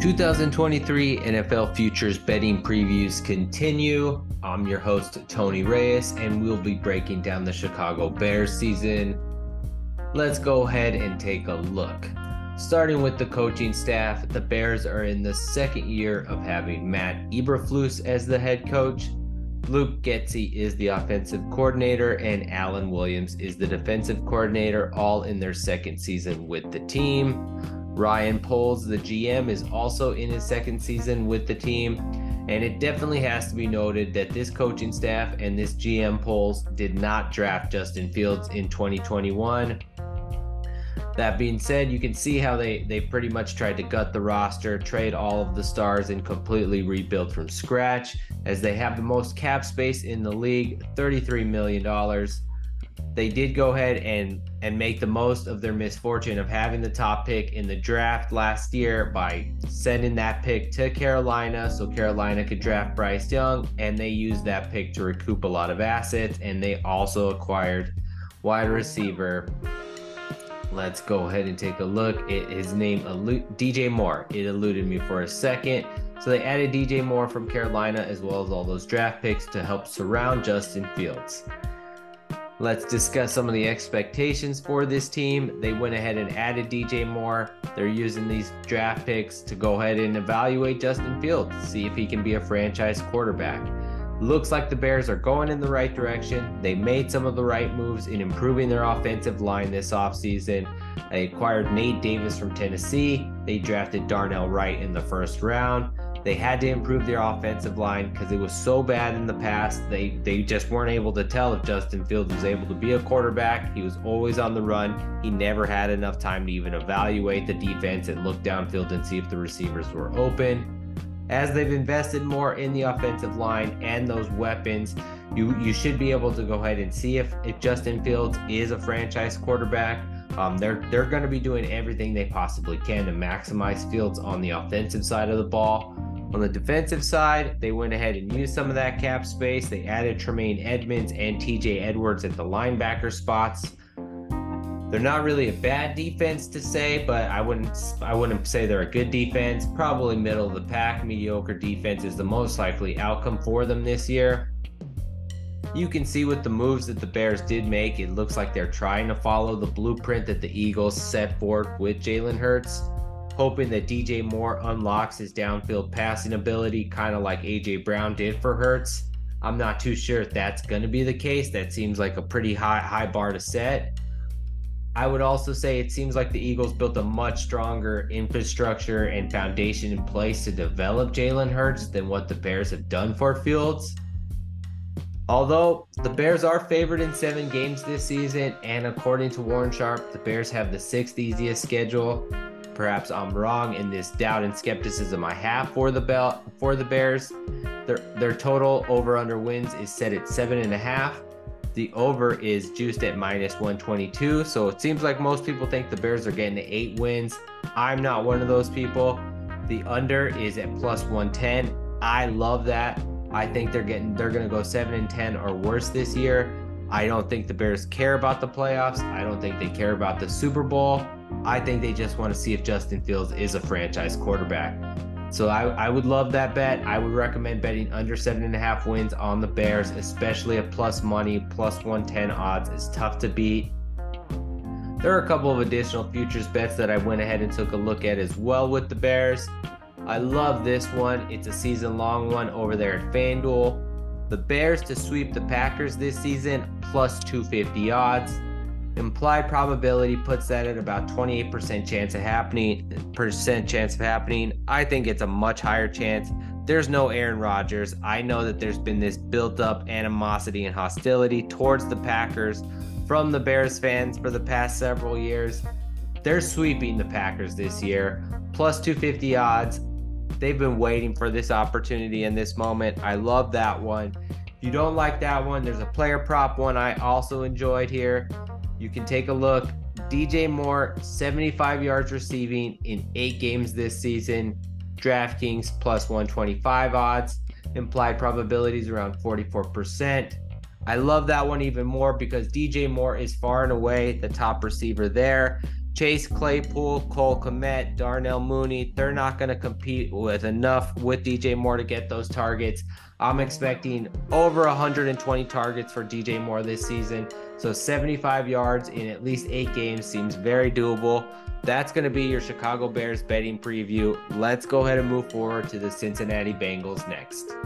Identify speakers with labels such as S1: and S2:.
S1: 2023 NFL Futures betting previews continue. I'm your host, Tony Reyes, and we'll be breaking down the Chicago Bears season. Let's go ahead and take a look. Starting with the coaching staff, the Bears are in the second year of having Matt Eberflus as the head coach. Luke Getsy is the offensive coordinator, and Alan Williams is the defensive coordinator, all in their second season with the team. Ryan Poles, the GM, is also in his second season with the team. And it definitely has to be noted that this coaching staff and this GM Poles did not draft Justin Fields in 2021. That being said, you can see how they, they pretty much tried to gut the roster, trade all of the stars, and completely rebuild from scratch, as they have the most cap space in the league $33 million they did go ahead and and make the most of their misfortune of having the top pick in the draft last year by sending that pick to Carolina so Carolina could draft Bryce Young and they used that pick to recoup a lot of assets and they also acquired wide receiver. Let's go ahead and take a look it, his name DJ Moore. It eluded me for a second. So they added DJ Moore from Carolina as well as all those draft picks to help surround Justin Fields Let's discuss some of the expectations for this team. They went ahead and added DJ Moore. They're using these draft picks to go ahead and evaluate Justin Fields, see if he can be a franchise quarterback. Looks like the Bears are going in the right direction. They made some of the right moves in improving their offensive line this offseason. They acquired Nate Davis from Tennessee. They drafted Darnell Wright in the first round. They had to improve their offensive line because it was so bad in the past. They they just weren't able to tell if Justin Fields was able to be a quarterback. He was always on the run. He never had enough time to even evaluate the defense and look downfield and see if the receivers were open. As they've invested more in the offensive line and those weapons, you you should be able to go ahead and see if, if Justin Fields is a franchise quarterback. Um, they're they're going to be doing everything they possibly can to maximize Fields on the offensive side of the ball. On the defensive side, they went ahead and used some of that cap space. They added Tremaine Edmunds and TJ Edwards at the linebacker spots. They're not really a bad defense to say, but I wouldn't I wouldn't say they're a good defense. Probably middle of the pack, mediocre defense is the most likely outcome for them this year. You can see with the moves that the Bears did make, it looks like they're trying to follow the blueprint that the Eagles set forth with Jalen Hurts hoping that DJ Moore unlocks his downfield passing ability, kind of like AJ Brown did for Hurts. I'm not too sure if that's going to be the case. That seems like a pretty high high bar to set. I would also say it seems like the Eagles built a much stronger infrastructure and foundation in place to develop Jalen Hurts than what the Bears have done for Fields. Although the Bears are favored in seven games this season, and according to Warren Sharp, the Bears have the sixth easiest schedule perhaps I'm wrong in this doubt and skepticism I have for the belt for the Bears. Their their total over under wins is set at seven and a half. The over is juiced at minus 122. So it seems like most people think the Bears are getting eight wins. I'm not one of those people. The under is at plus 110. I love that. I think they're getting they're gonna go seven and ten or worse this year. I don't think the Bears care about the playoffs. I don't think they care about the Super Bowl. I think they just want to see if Justin Fields is a franchise quarterback. So I, I would love that bet. I would recommend betting under seven and a half wins on the Bears, especially at plus money, plus 110 odds It's tough to beat. There are a couple of additional futures bets that I went ahead and took a look at as well with the Bears. I love this one. It's a season long one over there at FanDuel. The Bears to sweep the Packers this season, plus 250 odds. Implied probability puts that at about 28% chance of happening, percent chance of happening. I think it's a much higher chance. There's no Aaron Rodgers. I know that there's been this built up animosity and hostility towards the Packers from the Bears fans for the past several years. They're sweeping the Packers this year, plus 250 odds. They've been waiting for this opportunity in this moment. I love that one. If you don't like that one, there's a player prop one I also enjoyed here. You can take a look. DJ Moore, 75 yards receiving in eight games this season. DraftKings plus 125 odds. Implied probabilities around 44%. I love that one even more because DJ Moore is far and away the top receiver there. Chase Claypool, Cole Kmet, Darnell Mooney, they're not going to compete with enough with DJ Moore to get those targets. I'm expecting over 120 targets for DJ Moore this season. So 75 yards in at least eight games seems very doable. That's going to be your Chicago Bears betting preview. Let's go ahead and move forward to the Cincinnati Bengals next.